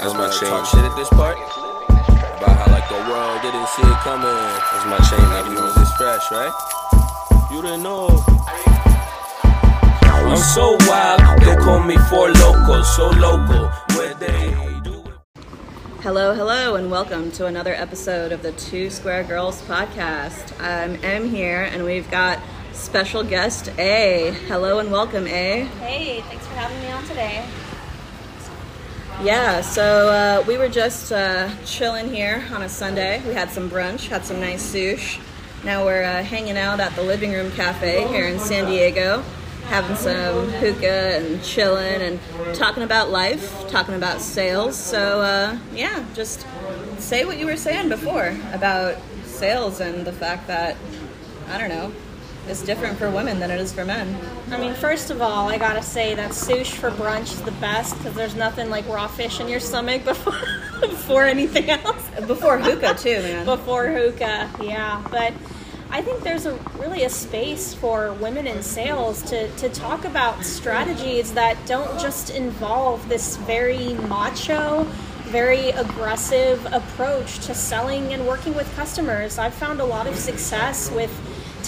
That's my chain. Talk shit at this part. About how like the world didn't see it coming. That's my chain. Now you know this fresh, right? You didn't know. I'm so wild, they call me for local, so local. Where they do it. Hello, hello, and welcome to another episode of the Two Square Girls podcast. I'm Em here, and we've got special guest A. Hello and welcome, A. Hey, thanks for having me on today. Yeah, so uh, we were just uh, chilling here on a Sunday. We had some brunch, had some nice sushi. Now we're uh, hanging out at the Living Room Cafe here in San Diego, having some hookah and chilling and talking about life, talking about sales. So, uh, yeah, just say what you were saying before about sales and the fact that, I don't know, it's different for women than it is for men. I mean, first of all, I gotta say that sushi for brunch is the best because there's nothing like raw fish in your stomach before before anything else. Before hookah, too, man. Before hookah, yeah. But I think there's a really a space for women in sales to, to talk about strategies that don't just involve this very macho, very aggressive approach to selling and working with customers. I've found a lot of success with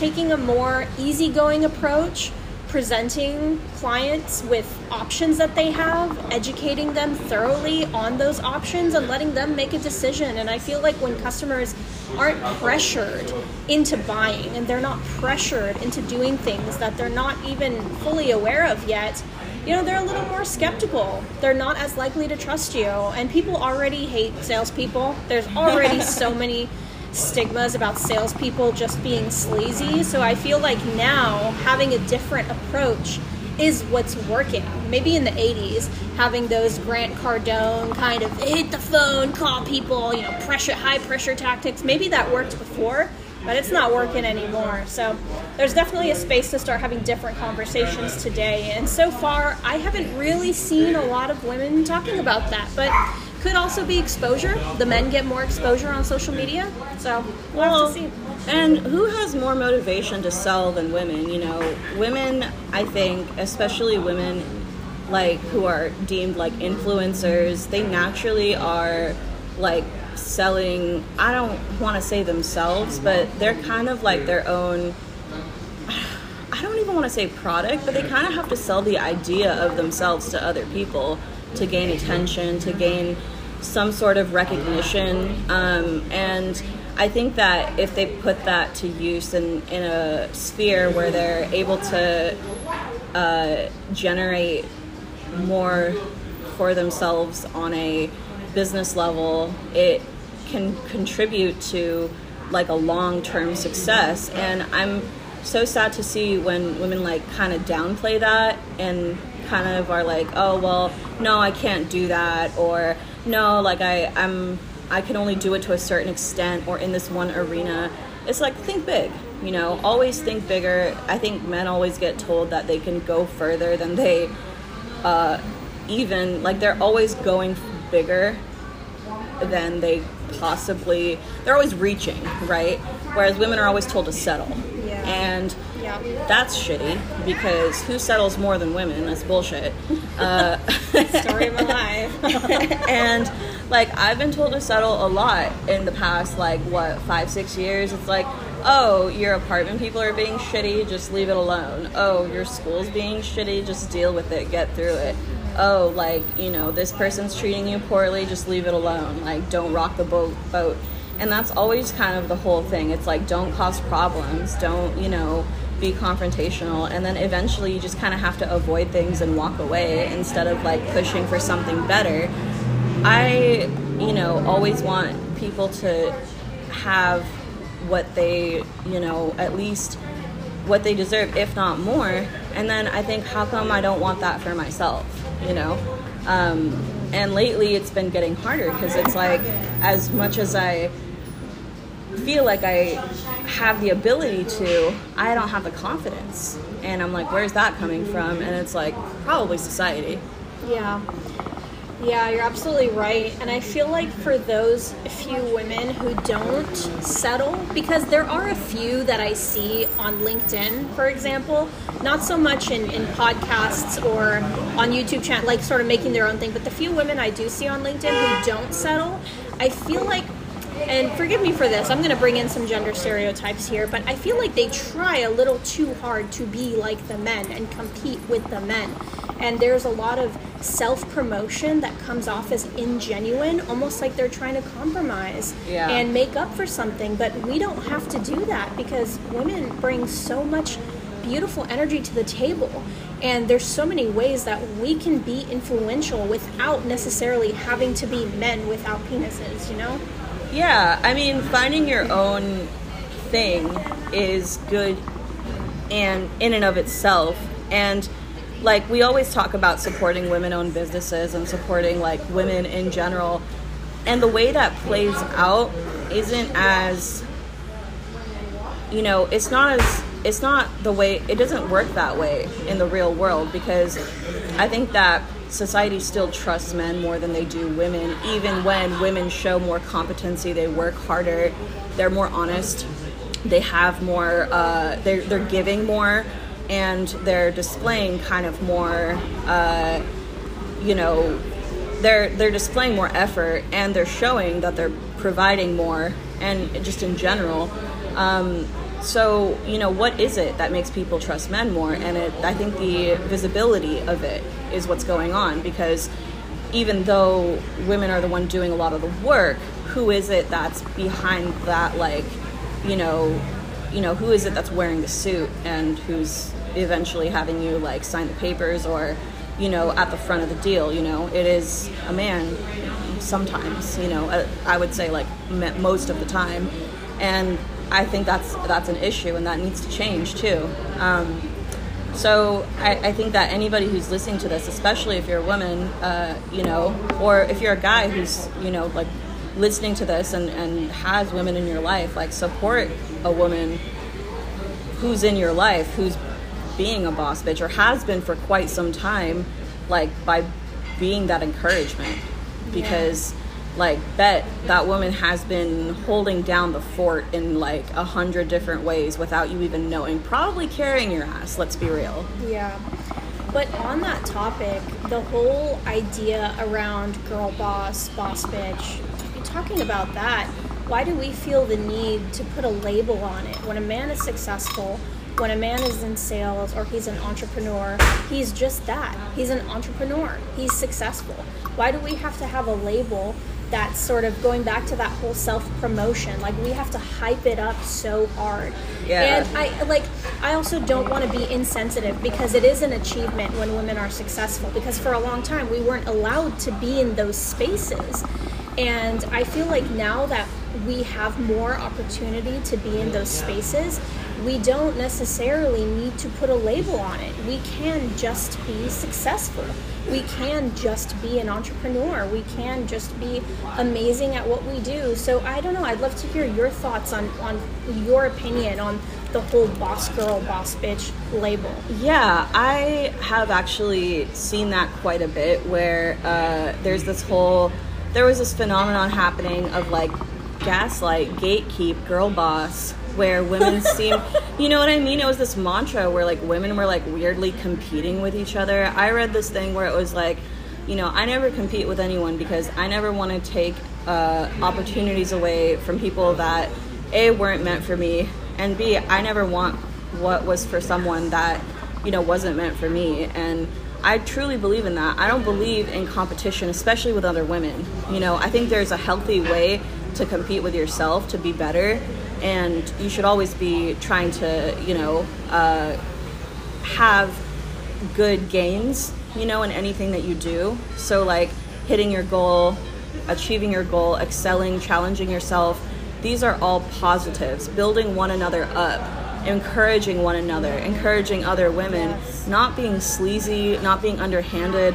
taking a more easygoing approach, presenting clients with options that they have, educating them thoroughly on those options, and letting them make a decision. And I feel like when customers aren't pressured into buying and they're not pressured into doing things that they're not even fully aware of yet, you know, they're a little more skeptical. They're not as likely to trust you. And people already hate salespeople. There's already so many stigmas about salespeople just being sleazy. So I feel like now having a different approach is what's working. Maybe in the 80s, having those Grant Cardone kind of hit the phone, call people, you know, pressure, high pressure tactics, maybe that worked before, but it's not working anymore. So there's definitely a space to start having different conversations today. And so far, I haven't really seen a lot of women talking about that, but could also be exposure. The men get more exposure on social media, so we'll, Well, have to see. and who has more motivation to sell than women? You know, women, I think, especially women like who are deemed like influencers, they naturally are like selling, I don't want to say themselves, but they're kind of like their own I don't even want to say product, but they kind of have to sell the idea of themselves to other people to gain attention, to gain some sort of recognition. Um, and I think that if they put that to use in, in a sphere where they're able to uh, generate more for themselves on a business level, it can contribute to like a long-term success. And I'm so sad to see when women like kind of downplay that and kind of are like, oh well, no, I can't do that, or no, like I I'm I can only do it to a certain extent or in this one arena. It's like think big, you know, always think bigger. I think men always get told that they can go further than they uh, even like they're always going bigger than they possibly they're always reaching right whereas women are always told to settle Yeah. and Yeah. that's shitty because who settles more than women that's bullshit uh, Story of my life. and like I've been told to settle a lot in the past like what five six years. It's like oh your apartment people are being shitty, just leave it alone. Oh your school's being shitty, just deal with it, get through it. Oh like you know this person's treating you poorly, just leave it alone. Like don't rock the boat boat. And that's always kind of the whole thing. It's like don't cause problems, don't you know be confrontational and then eventually you just kind of have to avoid things and walk away instead of like pushing for something better I, you know, always want people to have what they, you know, at least what they deserve, if not more. And then I think, how come I don't want that for myself, you know? Um, and lately it's been getting harder because it's like, as much as I feel like I have the ability to, I don't have the confidence. And I'm like, where's that coming from? And it's like, probably society. Yeah. Yeah, you're absolutely right. And I feel like for those few women who don't settle, because there are a few that I see on LinkedIn, for example, not so much in, in podcasts or on YouTube channel, like sort of making their own thing, but the few women I do see on LinkedIn who don't settle, I feel like and forgive me for this, I'm going to bring in some gender stereotypes here, but I feel like they try a little too hard to be like the men and compete with the men. And there's a lot of self promotion that comes off as ingenuine, almost like they're trying to compromise Yeah. and make up for something. But we don't have to do that because women bring so much beautiful energy to the table. And there's so many ways that we can be influential without necessarily having to be men without penises, you know? Yeah, I mean, finding your own thing is good and in and of itself. And like we always talk about supporting women-owned businesses and supporting like women in general. And the way that plays out isn't as you know, it's not as it's not the way it doesn't work that way in the real world because I think that society still trusts men more than they do women. Even when women show more competency they work harder they're more honest they have more uh, they're, they're giving more and they're displaying kind of more uh, you know they're they're displaying more effort and they're showing that they're providing more and just in general. Um, so you know what is it that makes people trust men more? And it, i think the visibility of it is what's going on because even though women are the one doing a lot of the work who is it that's behind that like you know you know who is it that's wearing the suit and who's eventually having you like sign the papers or you know at the front of the deal you know? It is a man sometimes you know uh, i would say like most of the time. And i think that's that's an issue and that needs to change too. Um, so I, I think that anybody who's listening to this especially if you're a woman uh, you know or if you're a guy who's you know like listening to this and, and has women in your life like support a woman who's in your life who's being a boss bitch or has been for quite some time like by being that encouragement. Because like bet that woman has been holding down the fort in like a hundred different ways without you even knowing probably carrying your ass let's be real Yeah. But on that topic, the whole idea around girl boss, boss bitch, talking about that, why do we feel the need to put a label on it? When a man is successful, when a man is in sales or he's an entrepreneur, he's just that. He's an entrepreneur. He's successful. Why do we have to have a label that's sort of going back to that whole self promotion? Like we have to hype it up so hard. Yeah. And I like I also don't want to be insensitive because it is an achievement when women are successful because for a long time we weren't allowed to be in those spaces. And I feel like now that we have more opportunity to be in those spaces, we don't necessarily need to put a label on it. We can just be successful. We can just be an entrepreneur. We can just be amazing at what we do. So I don't know. I'd love to hear your thoughts on, on your opinion on the whole boss girl, boss bitch label. Yeah, I have actually seen that quite a bit where uh, there's this whole, there was this phenomenon happening of like gaslight, gatekeep, girl boss, where women seem, you know what I mean? It was this mantra where like women were like weirdly competing with each other. I read this thing where it was like, you know, I never compete with anyone because I never want to take uh, opportunities away from people that A, weren't meant for me, and B, I never want what was for someone that, you know, wasn't meant for me. And I truly believe in that. I don't believe in competition, especially with other women. You know, I think there's a healthy way to compete with yourself to be better, and you should always be trying to, you know, uh, have good gains, you know, in anything that you do. So, like hitting your goal, achieving your goal, excelling, challenging yourself, these are all positives. Building one another up, encouraging one another, encouraging other women, not being sleazy, not being underhanded,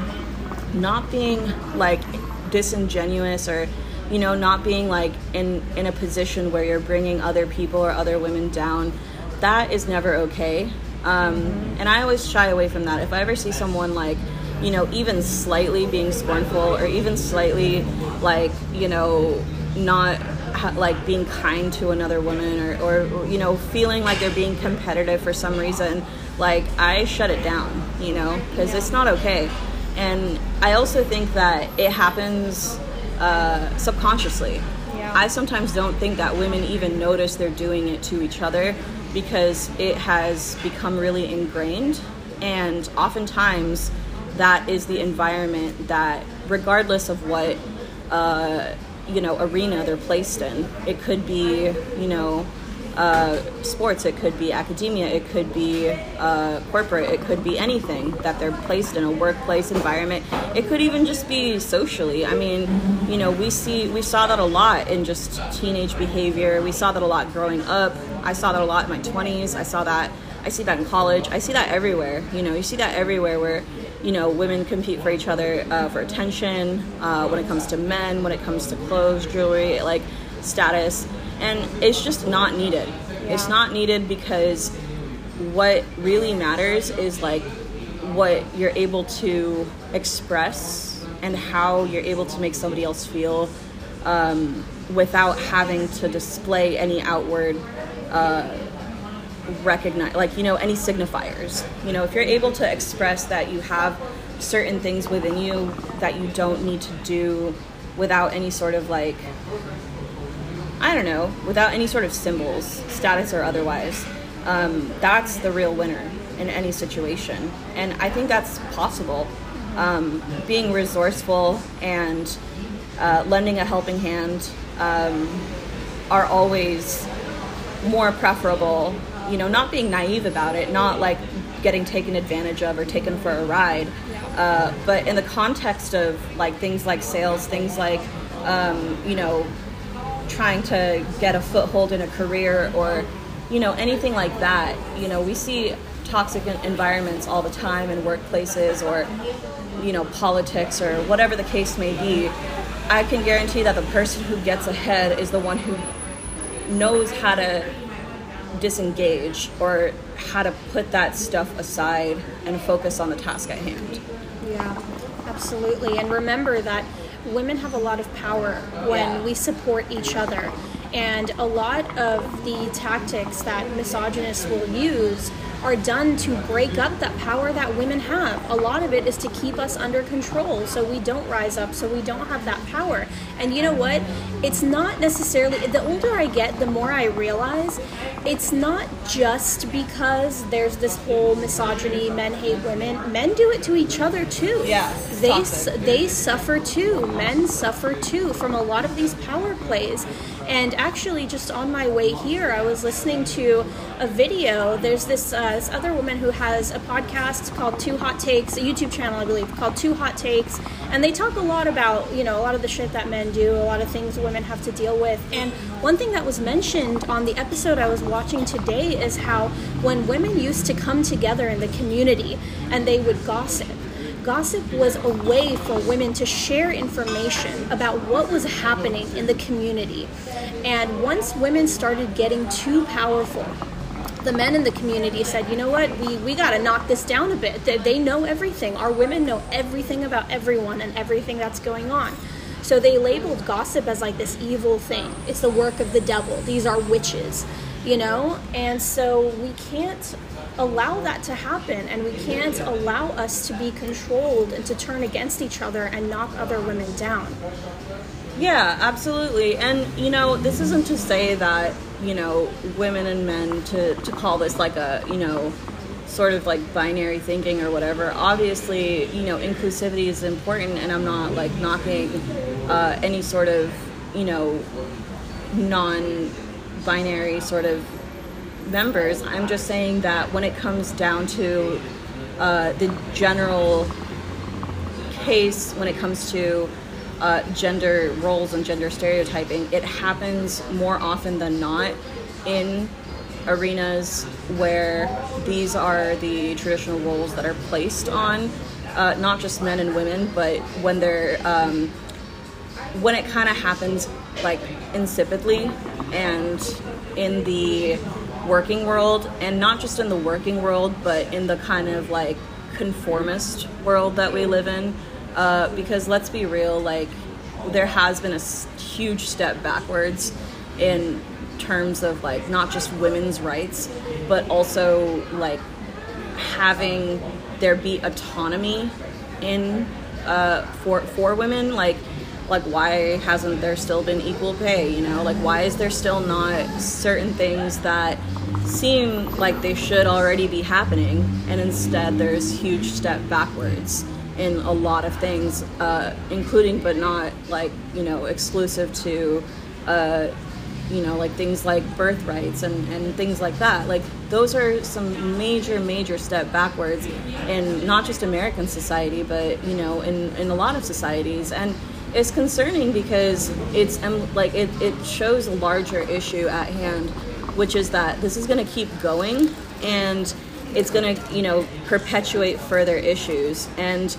not being like disingenuous or you know not being like in in a position where you're bringing other people or other women down that is never okay. Um, and i always shy away from that. If i ever see someone like you know, even slightly being scornful or even slightly like, you know, not ha- like being kind to another woman or, or, you know, feeling like they're being competitive for some reason, like I shut it down, you know, because it's not okay. And I also think that it happens uh, subconsciously. Yeah. I sometimes don't think that women even notice they're doing it to each other because it has become really ingrained. And oftentimes, that is the environment that, regardless of what uh, you know arena they're placed in, it could be you know uh, sports, it could be academia, it could be uh, corporate, it could be anything that they're placed in a workplace environment. It could even just be socially. I mean, you know, we see we saw that a lot in just teenage behavior. We saw that a lot growing up. I saw that a lot in my 20s. I saw that. I see that in college. I see that everywhere. You know, you see that everywhere where you know women compete for each other uh, for attention uh, when it comes to men, when it comes to clothes, jewelry, like status and it's just not needed. It's not needed because what really matters is like what you're able to express and how you're able to make somebody else feel um, without having to display any outward uh, recognize like you know any signifiers. You know if you're able to express that you have certain things within you that you don't need to do without any sort of like I don't know, without any sort of symbols, status or otherwise, um, that's the real winner in any situation. And I think that's possible. Um, being resourceful and uh, lending a helping hand um, are always more preferable. You know, not being naive about it, not like getting taken advantage of or taken for a ride, uh, but in the context of like things like sales, things like um, you know trying to get a foothold in a career or you know anything like that you know we see toxic environments all the time in workplaces or you know politics or whatever the case may be i can guarantee that the person who gets ahead is the one who knows how to disengage or how to put that stuff aside and focus on the task at hand Yeah, absolutely. And remember that women have a lot of power when we support each other. And a lot of the tactics that misogynists will use are done to break up that power that women have. A lot of it is to keep us under control so we don't rise up, so we don't have that power. And you know what? It's not necessarily, the older I get, the more I realize it's not just because there's this whole misogyny, men hate women. Men do it to each other too. Yeah, They, su- they suffer too. Men suffer too from a lot of these power plays. And actually, just on my way here, I was listening to a video. There's this, uh, this other woman who has a podcast called Two Hot Takes, a YouTube channel, I believe, called Two Hot Takes. And they talk a lot about, you know, a lot of the shit that men do, a lot of things women have to deal with. And one thing that was mentioned on the episode I was watching today is how when women used to come together in the community and they would gossip, gossip was a way for women to share information about what was happening in the community. And once women started getting too powerful, the men in the community said, you know what, we, we got to knock this down a bit. They, they know everything. Our women know everything about everyone and everything that's going on. So they labeled gossip as like this evil thing. It's the work of the devil. These are witches, you know? And so we can't allow that to happen and we can't allow us to be controlled and to turn against each other and knock other women down. Yeah, absolutely. And you know, this isn't to say that, you know, women and men to, to call this like a, you know, sort of like binary thinking or whatever. Obviously, you know, inclusivity is important and I'm not like knocking uh, any sort of, you know, non binary sort of members. I'm just saying that when it comes down to uh, the general case when it comes to uh, gender roles and gender stereotyping, it happens more often than not in arenas where these are the traditional roles that are placed on uh, not just men and women, but when they're um, when it kind of happens like insipidly and in the working world and not just in the working world but in the kind of like conformist world that we live in. Uh, because let's be real, like there has been a huge step backwards in terms of like not just women's rights, but also like having there be autonomy in uh, for for women like like why hasn't there still been equal pay you know? Like why is there still not certain things that seem like they should already be happening and instead there's huge step backwards in a lot of things uh, including but not like you know exclusive to uh, you know like things like birthrights and, and things like that. Like those are some major major step backwards in not just american society but you know in, in a lot of societies. And it's concerning because it's um, like it, it shows a larger issue at hand which is that this is going to keep going. And it's going to you know perpetuate further issues and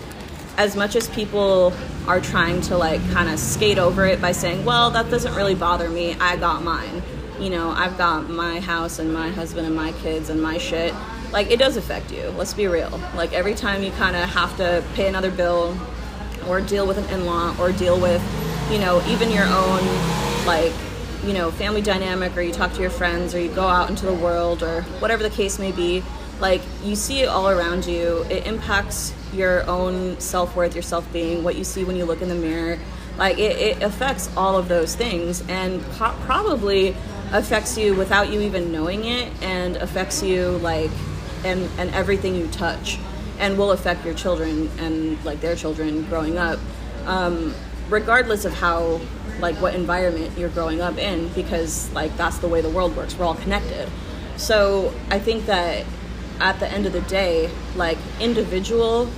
as much as people are trying to like kind of skate over it by saying, well, that doesn't really bother me, I got mine. You know, I've got my house and my husband and my kids and my shit. Like, it does affect you, let's be real. Like, every time you kind of have to pay another bill or deal with an in law or deal with, you know, even your own, like, you know, family dynamic or you talk to your friends or you go out into the world or whatever the case may be, like, you see it all around you. It impacts your own self worth, your self being, what you see when you look in the mirror. Like it, it affects all of those things and po- probably affects you without you even knowing it and affects you like and and everything you touch and will affect your children and like their children growing up um, regardless of how like what environment you're growing up in because like that's the way the world works we're all connected so i think that at the end of the day, like individual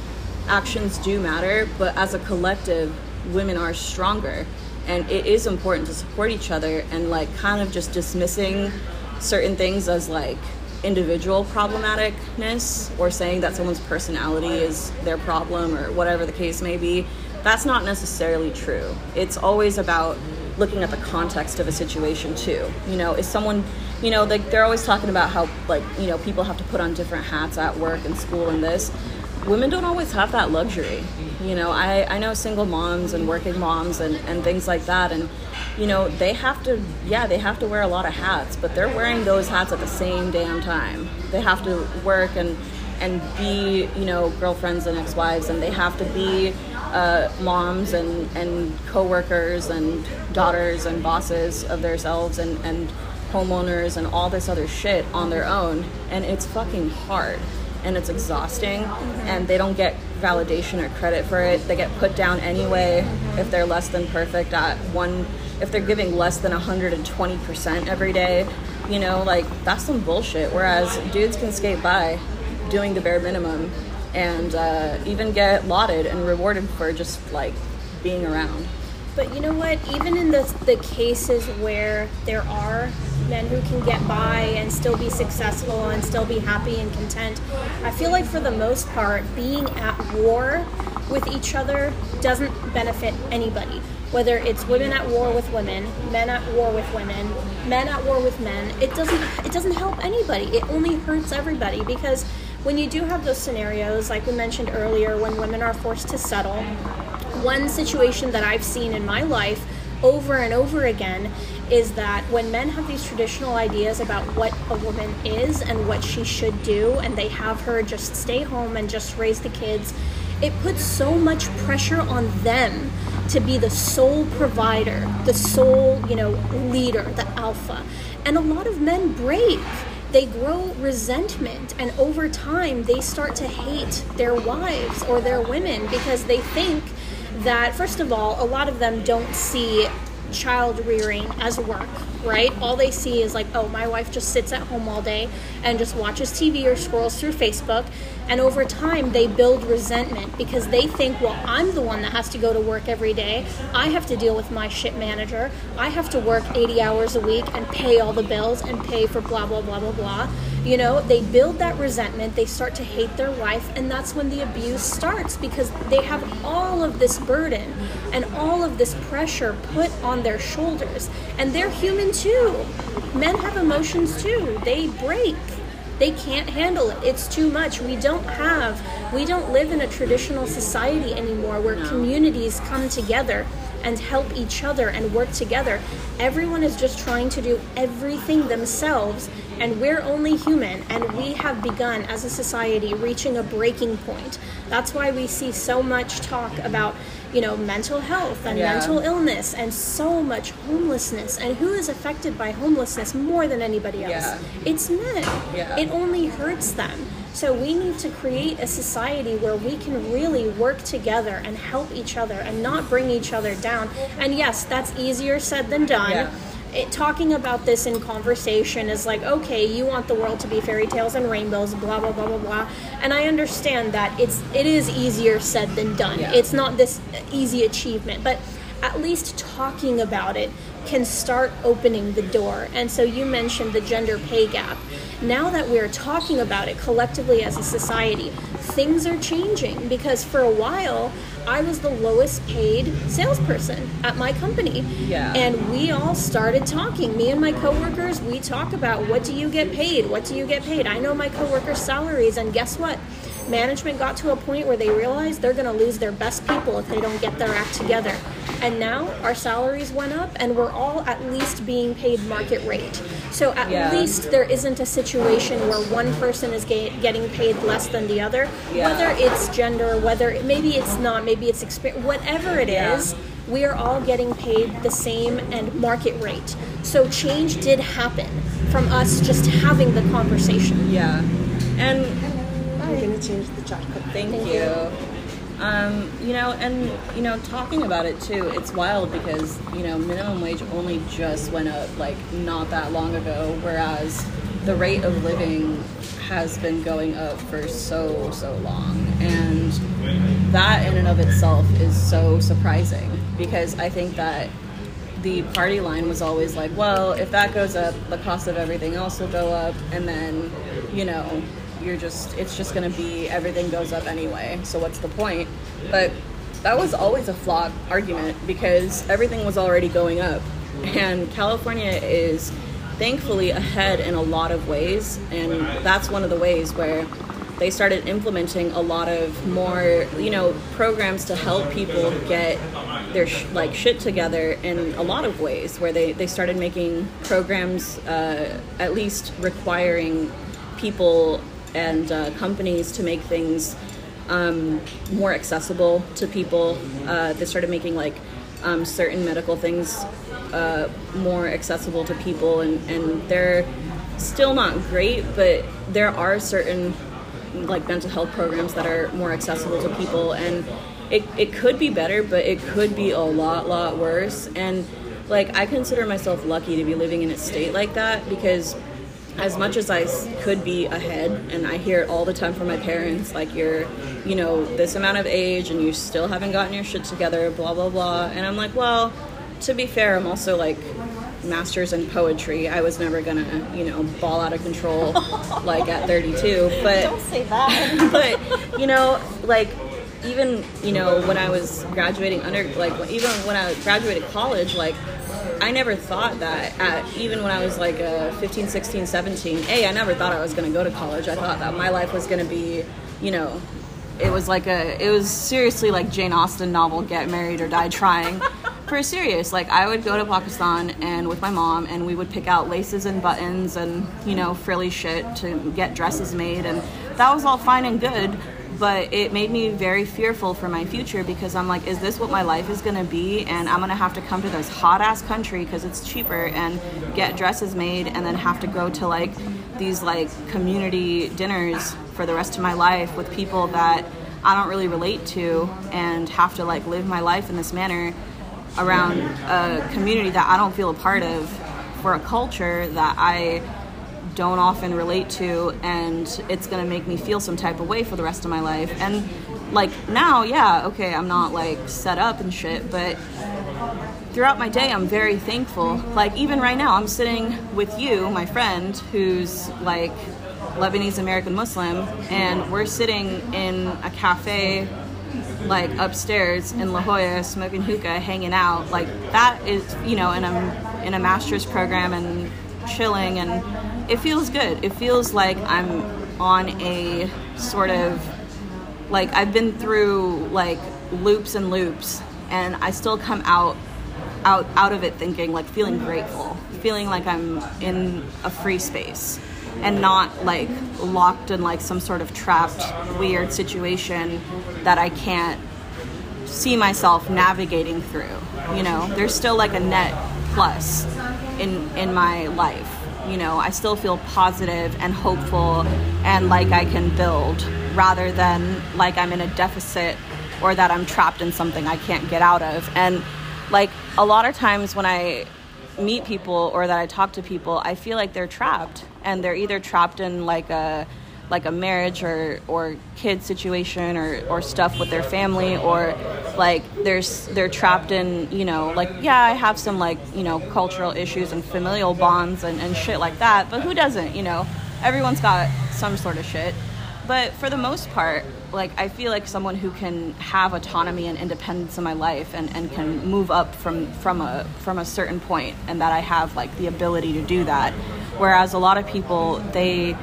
actions do matter, but as a collective, women are stronger. And it is important to support each other and like kind of just dismissing certain things as like individual problematicness or saying that someone's personality is their problem or whatever the case may be. That's not necessarily true. It's always about looking at the context of a situation too. You know, is someone, you know, like they're always talking about how like, you know, people have to put on different hats at work and school and this. Women don't always have that luxury. You know, I, I know single moms and working moms and, and things like that and you know, they have to yeah, they have to wear a lot of hats, but they're wearing those hats at the same damn time. They have to work and and be, you know, girlfriends and ex-wives and they have to be uh, moms and, and co-workers and daughters and bosses of themselves and, and homeowners and all this other shit on their own. And it's fucking hard. And it's exhausting. Mm-hmm. and they don't get validation or credit for it. They get put down anyway if they're less than perfect at one if they're giving less than 120% every day you know like that's some bullshit. Whereas dudes can skate by doing the bare minimum and uh, even get lauded and rewarded for just like being around. But you know what? Even in the, the cases where there are men who can get by and still be successful and still be happy and content, I feel like for the most part, being at war with each other doesn't benefit anybody. Whether it's women at war with women, men at war with women, men at war with men, it doesn't it doesn't help anybody. It only hurts everybody because when you do have those scenarios, like we mentioned earlier, when women are forced to settle, one situation that I've seen in my life over and over again is that when men have these traditional ideas about what a woman is and what she should do, and they have her just stay home and just raise the kids, it puts so much pressure on them to be the sole provider, the sole, you know, leader, the alpha. And a lot of men break they grow resentment and over time they start to hate their wives or their women because they think that first of all a lot of them don't see child rearing as work right all they see is like oh my wife just sits at home all day and just watches tv or scrolls through facebook and over time, they build resentment because they think, well, I'm the one that has to go to work every day. I have to deal with my shit manager. I have to work 80 hours a week and pay all the bills and pay for blah, blah, blah, blah, blah. You know, they build that resentment. They start to hate their wife. And that's when the abuse starts because they have all of this burden and all of this pressure put on their shoulders. And they're human too. Men have emotions too, they break They can't handle it. It's too much. We don't have, we don't live in a traditional society anymore where communities come together and help each other and work together. Everyone is just trying to do everything themselves, and we're only human, and we have begun as a society reaching a breaking point. That's why we see so much talk about, you know, mental health and Yeah. mental illness and so much homelessness. And who is affected by homelessness more than anybody else? Yeah. It's men. Yeah. It only hurts them. So we need to create a society where we can really work together and help each other and not bring each other down. And yes, that's easier said than done. Yeah. It, talking about this in conversation is like, okay, you want the world to be fairy tales and rainbows, blah blah blah blah blah. And I understand that it's it is easier said than done. Yeah. It's not this easy achievement, but at least talking about it can start opening the door. And so you mentioned the gender pay gap. Now that we're talking about it collectively as a society, things are changing because for a while I was the lowest paid salesperson at my company. Yeah. And we all started talking. Me and my coworkers, we talk about what do you get paid? What do you get paid? I know my coworkers' salaries and guess what? Management got to a point where they realized they're going to lose their best people if they don't get their act together. And now our salaries went up and we're all at least being paid market rate. So at Yeah. least there isn't a situation where one person is ga- getting paid less than the other. Yeah. Whether it's gender, whether maybe it's not, maybe it's experience, whatever it is, Yeah. we are all getting paid the same and market rate. So change did happen from us just having the conversation. Yeah. And I'm gonna change the chocolate. Thank, Thank you. you. Um, you know, and you know, talking about it too, it's wild because you know, minimum wage only just went up like not that long ago, whereas the rate of living has been going up for so so long, and that in and of itself is so surprising because I think that the party line was always like, well, if that goes up, the cost of everything else will go up, and then, you know, you're just, it's just gonna be everything goes up anyway, so what's the point? But that was always a flawed argument because everything was already going up, and California is thankfully ahead in a lot of ways, and that's one of the ways where they started implementing a lot of more you know programs to help people get their sh- like shit together in a lot of ways where they, they started making programs uh, at least requiring people and uh, companies to make things um, more accessible to people. Uh, they started making like um, certain medical things uh, more accessible to people and, and they're still not great but there are certain like mental health programs that are more accessible to people and it, it could be better but it could be a lot lot worse. And like i consider myself lucky to be living in a state like that because as much as I could be ahead and i hear it all the time from my parents like you're you know this amount of age and you still haven't gotten your shit together blah blah blah and i'm like well to be fair i'm also like masters in poetry i was never gonna you know ball out of control like at 32 but Don't say that. but you know like even you know when i was graduating under like even when i graduated college like i never thought that at, even when i was like uh, 15 16 17 a i never thought i was going to go to college. I thought that my life was going to be you know it was like a it was seriously like jane austen novel get married or die trying. For serious like i would go to pakistan and with my mom and we would pick out laces and buttons and you know frilly shit to get dresses made and that was all fine and good but it made me very fearful for my future because i'm like is this what my life is to be? And i'm to have to come to this hot ass country because it's cheaper and get dresses made and then have to go to like these like community dinners for the rest of my life with people that I don't really relate to and have to like live my life in this manner around a community that I don't feel a part of for a culture that I don't often relate to and it's going to make me feel some type of way for the rest of my life. And like now yeah okay I'm not like set up and shit but throughout my day i'm very thankful. Like even right now i'm sitting with you my friend who's like lebanese american muslim and we're sitting in a cafe like upstairs in la jolla smoking hookah hanging out. Like that is you know in a in a master's program and chilling and it feels good. It feels like I'm on a sort of like I've been through like loops and loops and I still come out out out of it thinking like feeling grateful, feeling like I'm in a free space and not like locked in like some sort of trapped weird situation that I can't see myself navigating through. You know, there's still like a net plus in in my life. You know, I still feel positive and hopeful and like I can build rather than like I'm in a deficit or that I'm trapped in something I can't get out of. And like a lot of times when I meet people or that I talk to people, I feel like they're trapped and they're either trapped in like a like a marriage or or kid situation or or stuff with their family or like there's they're trapped in you know like yeah I have some like you know cultural issues and familial bonds and, and shit like that but who doesn't you know everyone's got some sort of shit but for the most part like I feel like someone who can have autonomy and independence in my life and, and can move up from from a from a certain point and that I have like the ability to do that. Whereas a lot of people they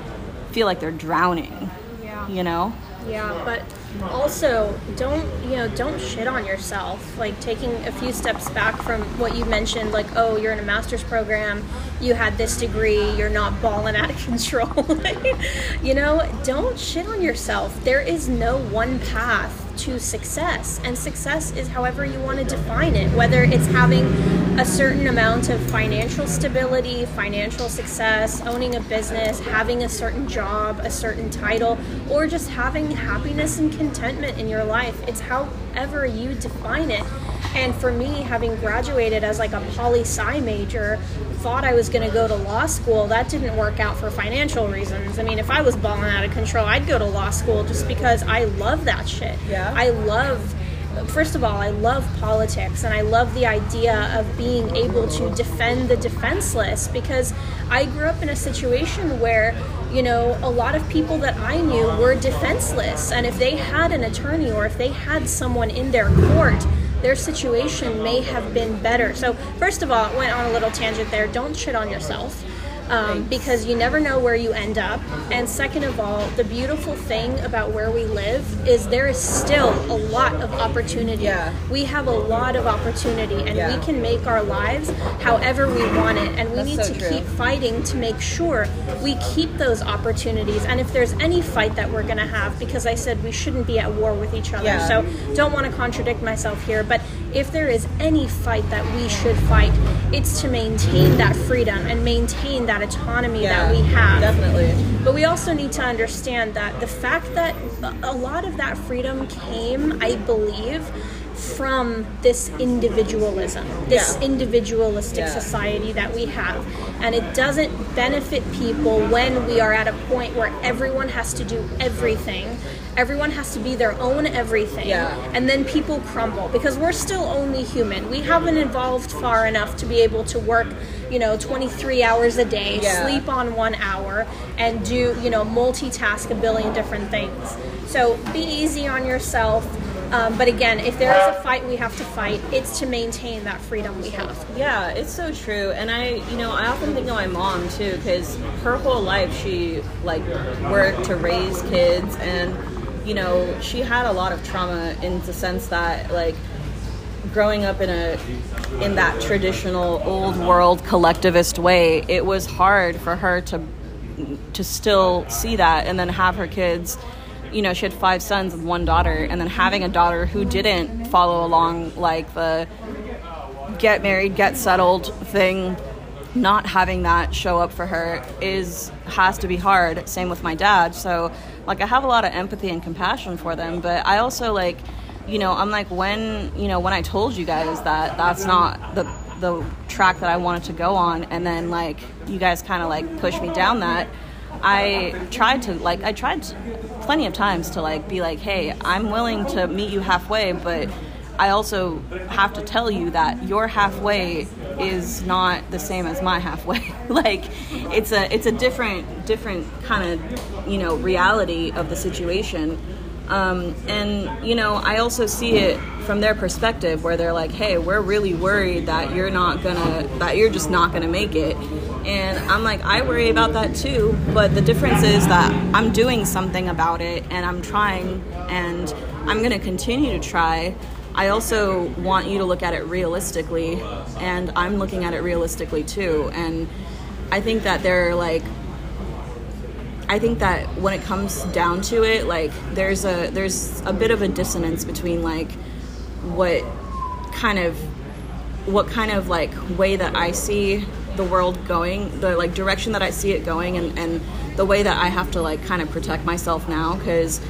feel like they're drowning. Yeah. You know? Yeah, but also don't you know don't shit on yourself like taking a few steps back from what you mentioned like oh you're in a master's program you had this degree you're not balling out of control you know don't shit on yourself there is no one path to success and success is however you want to define it whether it's having a certain amount of financial stability financial success owning a business having a certain job a certain title or just having happiness and contentment in your life it's however you define it and for me having graduated as like a poli sci major thought I was going to go to law school, that didn't work out for financial reasons. I mean, if I was balling out of control, I'd go to law school just because I love that shit. Yeah. I love first of all, I love politics and I love the idea of being able to defend the defenseless because I grew up in a situation where, you know, a lot of people that I knew were defenseless. And if they had an attorney or if they had someone in their court, their situation may have been better. So, first of all, it went on a little tangent there. Don't shit on yourself. Um, because you never know where you end up. And second of all, the beautiful thing about where we live is there is still a lot of opportunity. Yeah. We have a lot of opportunity, and Yeah. we can make our lives however we want it. And we That's need so to true. keep fighting to make sure we keep those opportunities. And if there's any fight that we're going to have, because I said we shouldn't be at war with each other, Yeah. so don't want to contradict myself here, but if there is any fight that we should fight, it's to maintain that freedom and maintain that autonomy that we have. Definitely. But we also need to understand that the fact that a lot of that freedom came, I believe, from this individualism, this Yeah. individualistic Yeah. society that we have. And it doesn't benefit people when we are at a point where everyone has to do everything. Everyone has to be their own everything. Yeah. And then people crumble because we're still only human. We haven't evolved far enough to be able to work, you know, 23 hours a day, Yeah. sleep on one hour, and do, you know, multitask a billion different things. So be easy on yourself. Um, but again, if there is a fight we have to fight, it's to maintain that freedom we have. Yeah, it's so true. And I, you know, I often think of my mom too, because her whole life she like worked to raise kids, and you know, she had a lot of trauma in the sense that like growing up in a in that traditional old world collectivist way, it was hard for her to to still see that and then have her kids you know she had five sons and one daughter and then having a daughter who didn't follow along like the get married get settled thing not having that show up for her is has to be hard. Same with my dad. So like i have a lot of empathy and compassion for them but i also like you know i'm like when you know when i told you guys that that's not the the track that i wanted to go on and then like you guys kind of like pushed me down that i tried to like i tried to, plenty of times to like be like hey i'm willing to meet you halfway but I also have to tell you that your halfway is not the same as my halfway. like it's a it's a different different kind of you know reality of the situation. Um, and you know, I also see it from their perspective where they're like, "Hey, we're really worried that you're not gonna, that you're just not gonna make it." And I'm like, I worry about that too, but the difference is that I'm doing something about it and I'm trying and I'm gonna continue to try. I also want you to look at it realistically, and I'm looking at it realistically too. And I think that they're like I think that when it comes down to it, like there's a there's a bit of a dissonance between like what kind of what kind of like way that I see the world going, the like direction that I see it going, and and the way that I have to like kind of protect myself now because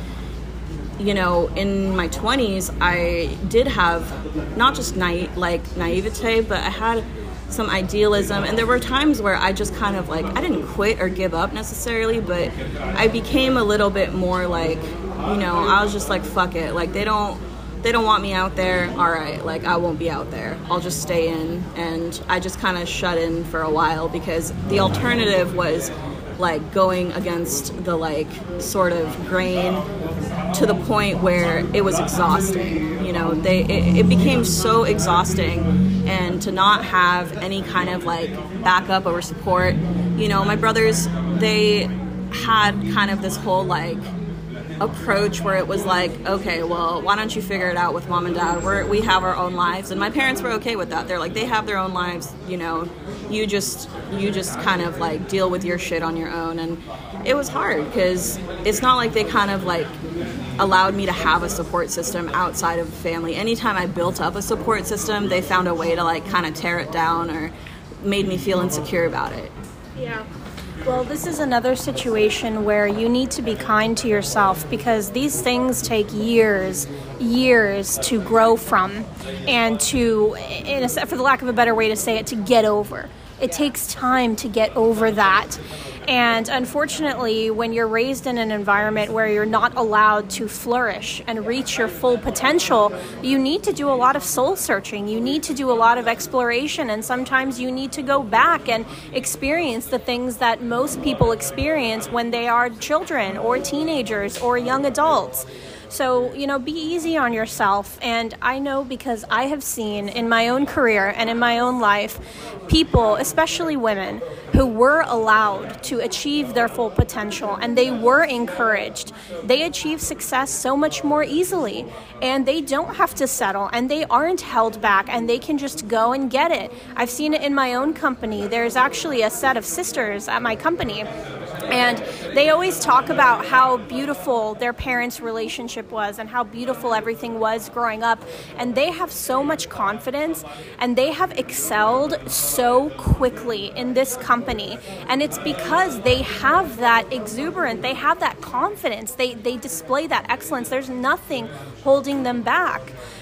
you know in my 20s I did have not just na- like naivete, but I had some idealism. And there were times where I just kind of like I didn't quit or give up necessarily but I became a little bit more like you know I was just like fuck it. Like they don't they don't want me out there. All right like I won't be out there. I'll just stay in. And I just kind of shut in for a while because the alternative was like going against the like sort of grain to the point where it was exhausting you know they it, it became so exhausting and to not have any kind of like backup or support you know my brothers they had kind of this whole like approach where it was like, okay, well, why don't you figure it out with mom and dad? We're, we have our own lives, and my parents were okay with that. They're like, they have their own lives, you know. You just you just kind of like deal with your shit on your own, and it was hard because it's not like they kind of like allowed me to have a support system outside of family. Anytime I built up a support system, they found a way to like kind of tear it down or made me feel insecure about it. Yeah. Well, this is another situation where you need to be kind to yourself because these things take years, years to grow from and to, in a, for the lack of a better way to say it, to get over. It takes time to get over that. And unfortunately, when you're raised in an environment where you're not allowed to flourish and reach your full potential, you need to do a lot of soul searching. You need to do a lot of exploration. And sometimes you need to go back and experience the things that most people experience when they are children or teenagers or young adults. So, you know, be easy on yourself. And I know because I have seen in my own career and in my own life people, especially women, who were allowed to achieve their full potential and they were encouraged. They achieve success so much more easily and they don't have to settle and they aren't held back and they can just go and get it. I've seen it in my own company. There's actually a set of sisters at my company and they always talk about how beautiful their parents' relationship was and how beautiful everything was growing up. And they have so much confidence and they have excelled so quickly in this company. And it's because they have that exuberant, they have that confidence, they, they display that excellence. There's nothing holding them back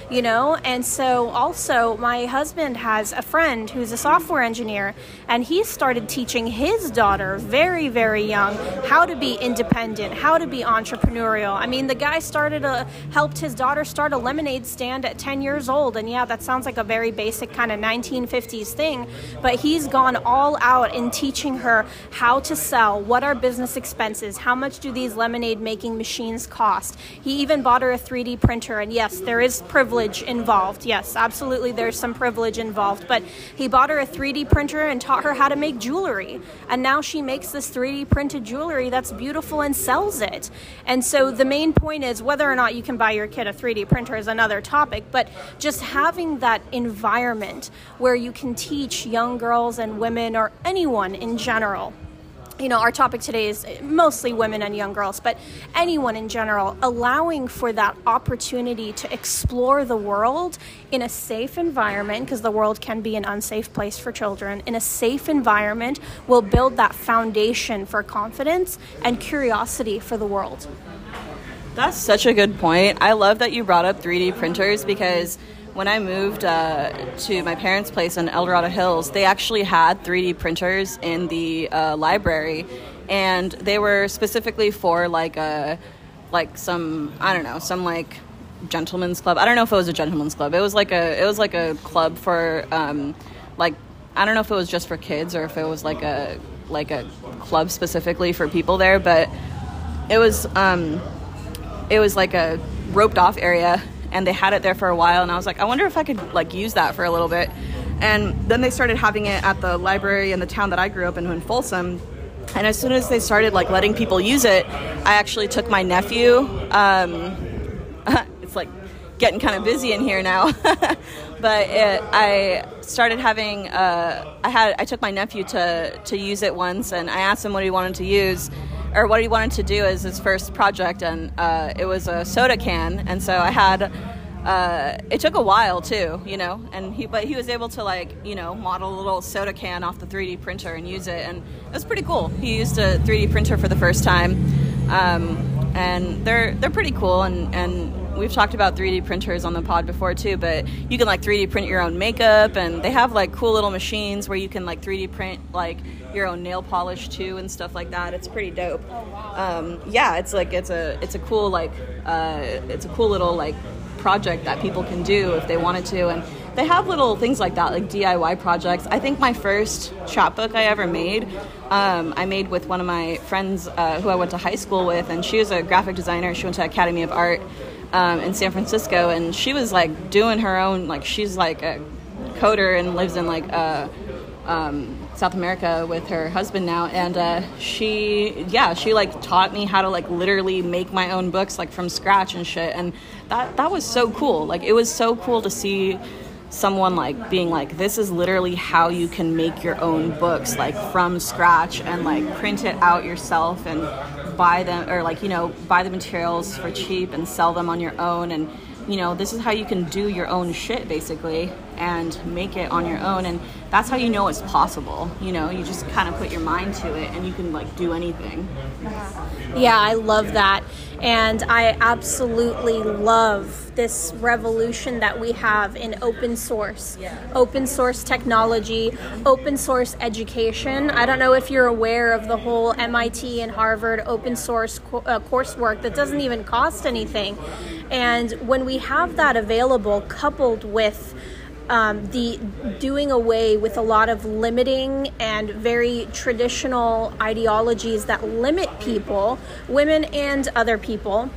you know? And so also, my husband has a friend who's a software engineer, and he started teaching his daughter very, very young how to be independent, how to be entrepreneurial. I mean, the guy started a, helped his daughter start a lemonade stand at 10 years old, and yeah, that sounds like a very basic kind of 1950s thing, but he's gone all out in teaching her how to sell, what are business expenses, how much do these lemonade making machines cost. He even bought her a 3D printer, and yes, there is privilege privilege involved. Yes, absolutely, there's some privilege involved. But he bought her a 3D printer and taught her how to make jewelry. And now she makes this 3D printed jewelry that's beautiful and sells it. And so the main point is whether or not you can buy your kid a 3D printer is another topic, but just having that environment where you can teach young girls and women or anyone in general you know, our topic today is mostly women and young girls, but anyone in general, allowing for that opportunity to explore the world in a safe environment, because the world can be an unsafe place for children, in a safe environment will build that foundation for confidence and curiosity for the world. That's such a good point. I love that you brought up 3D printers because when I moved uh, to my parents' place in El Dorado Hills, they actually had 3D printers in the uh, library, and they were specifically for like a like some I don't know some like gentleman's club. I don't know if it was a gentleman's club. It was like a it was like a club for um, like I don't know if it was just for kids or if it was like a like a club specifically for people there, but it was um, it was like a roped off area and they had it there for a while and I was like I wonder if I could like use that for a little bit. And then they started having it at the library in the town that I grew up in in Folsom. And as soon as they started like letting people use it I actually took my nephew um, it's like getting kind of busy in here now but it, I started having uh, I had I took my nephew to to use it once and I asked him what he wanted to use or what he wanted to do as his first project, and uh, it was a soda can. And so I had. Uh, it took a while too, you know, and he but he was able to like you know model a little soda can off the 3D printer and use it, and it was pretty cool. He used a 3D printer for the first time, um, and they're they're pretty cool, and and we've talked about 3D printers on the pod before too, but you can like 3D print your own makeup, and they have like cool little machines where you can like 3D print like your own nail polish too and stuff like that. It's pretty dope. Oh, um, yeah, it's like it's a it's a cool like uh, it's a cool little like project that people can do if they wanted to, and they have little things like that, like DIY projects. I think my first chapbook I ever made, um, I made with one of my friends uh, who I went to high school with, and she was a graphic designer. She went to Academy of Art um, in San Francisco, and she was like doing her own like she's like a coder and lives in like uh, um, South America with her husband now, and uh, she yeah she like taught me how to like literally make my own books like from scratch and shit, and that that was so cool. Like it was so cool to see someone like being like this is literally how you can make your own books like from scratch and like print it out yourself and buy them or like you know buy the materials for cheap and sell them on your own. And you know this is how you can do your own shit basically and make it on your own. And that's how you know it's possible you know? You just kind of put your mind to it and you can like do anything. Yeah i love that. And i absolutely love this revolution that we have in open source. Open source technology open source education. I don't know if you're aware of the whole mit and harvard open source co- uh, coursework that doesn't even cost anything. And when we have that available coupled with um, the doing away with a lot of limiting and very traditional ideologies that limit people, women and other people,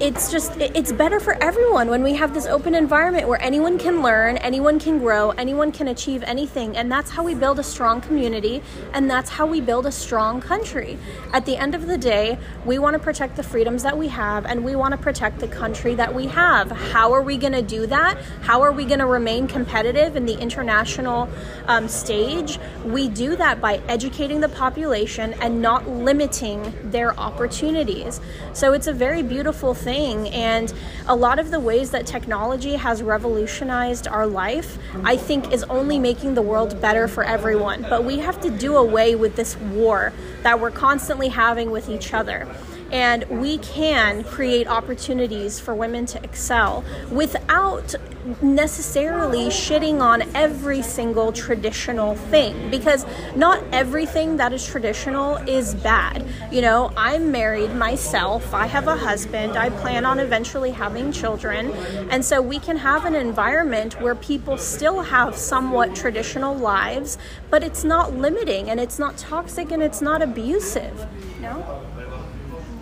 it's just it's better for everyone when we have this open environment where anyone can learn anyone can grow anyone can achieve anything. And that's how we build a strong community and that's how we build a strong country. At the end of the day we want to protect the freedoms that we have and we want to protect the country that we have. How are we going to do that? How are we going to remain competitive in the international um, stage? We do that by educating the population and not limiting their opportunities. So it's a very beautiful thing thing. And a lot of the ways that technology has revolutionized our life, I think, is only making the world better for everyone. But we have to do away with this war that we're constantly having with each other and we can create opportunities for women to excel without necessarily shitting on every single traditional thing because not everything that is traditional is bad. You know, I'm married myself, I have a husband, I plan on eventually having children, and so we can have an environment where people still have somewhat traditional lives, but it's not limiting and it's not toxic and it's not abusive. No?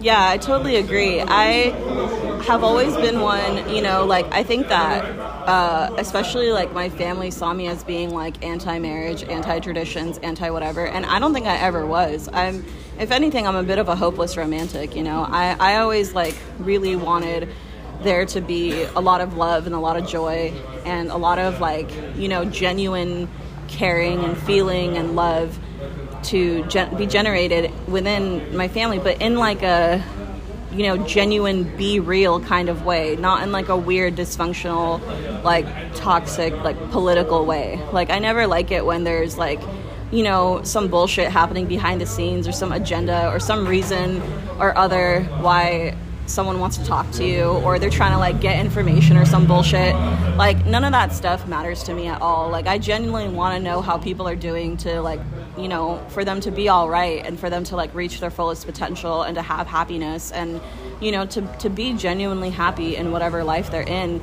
Yeah, I totally agree. I have always been one, you know, like I think that uh, especially like my family saw me as being like anti-marriage, anti-traditions, anti-whatever, and I don't think I ever was. I'm, if anything, I'm a bit of a hopeless romantic. You know, I I always like really wanted there to be a lot of love and a lot of joy and a lot of like you know genuine caring and feeling and love to gen- be generated within my family, but in like a you know genuine be real kind of way not in like a weird dysfunctional like toxic like political way. Like i never like it when there's like you know some bullshit happening behind the scenes or some agenda or some reason or other why someone wants to talk to you or they're trying to like get information or some bullshit like none of that stuff matters to me at all. Like i genuinely want to know how people are doing to like you know, for them to be all right and for them to like reach their fullest potential and to have happiness and, you know, to, to be genuinely happy in whatever life they're in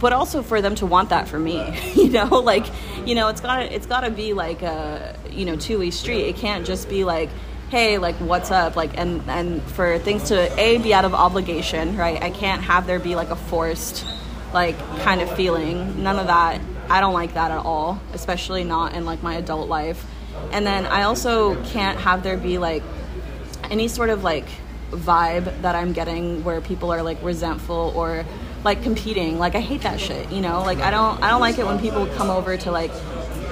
but also for them to want that for me you know? Like you know it's gotta it's gotta be like a you know two-way street. It can't just be like hey like what's up? Like and and for things to a be out of obligation right? I can't have there be like a forced like kind of feeling. None of that. I don't like that at all especially not in like my adult life. And then i also can't have there be like any sort of like vibe that i'm getting where people are like resentful or like competing. Like i hate that shit you know? Like i don't i don't like it when people come over to like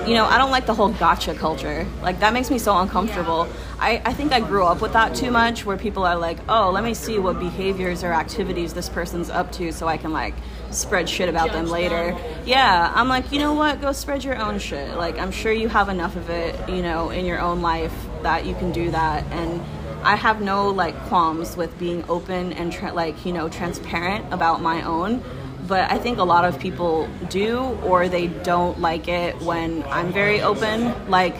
you know, I don't like the whole gotcha culture. Like that makes me so uncomfortable. I, I think I grew up with that too much where people are like, oh, let me see what behaviors or activities this person's up to so I can like spread shit about them later. Yeah, I'm like, you know what? Go spread your own shit. Like I'm sure you have enough of it, you know, in your own life that you can do that and I have no like qualms with being open and tra- like, you know, transparent about my own but I think a lot of people do or they don't like it when I'm very open. Like,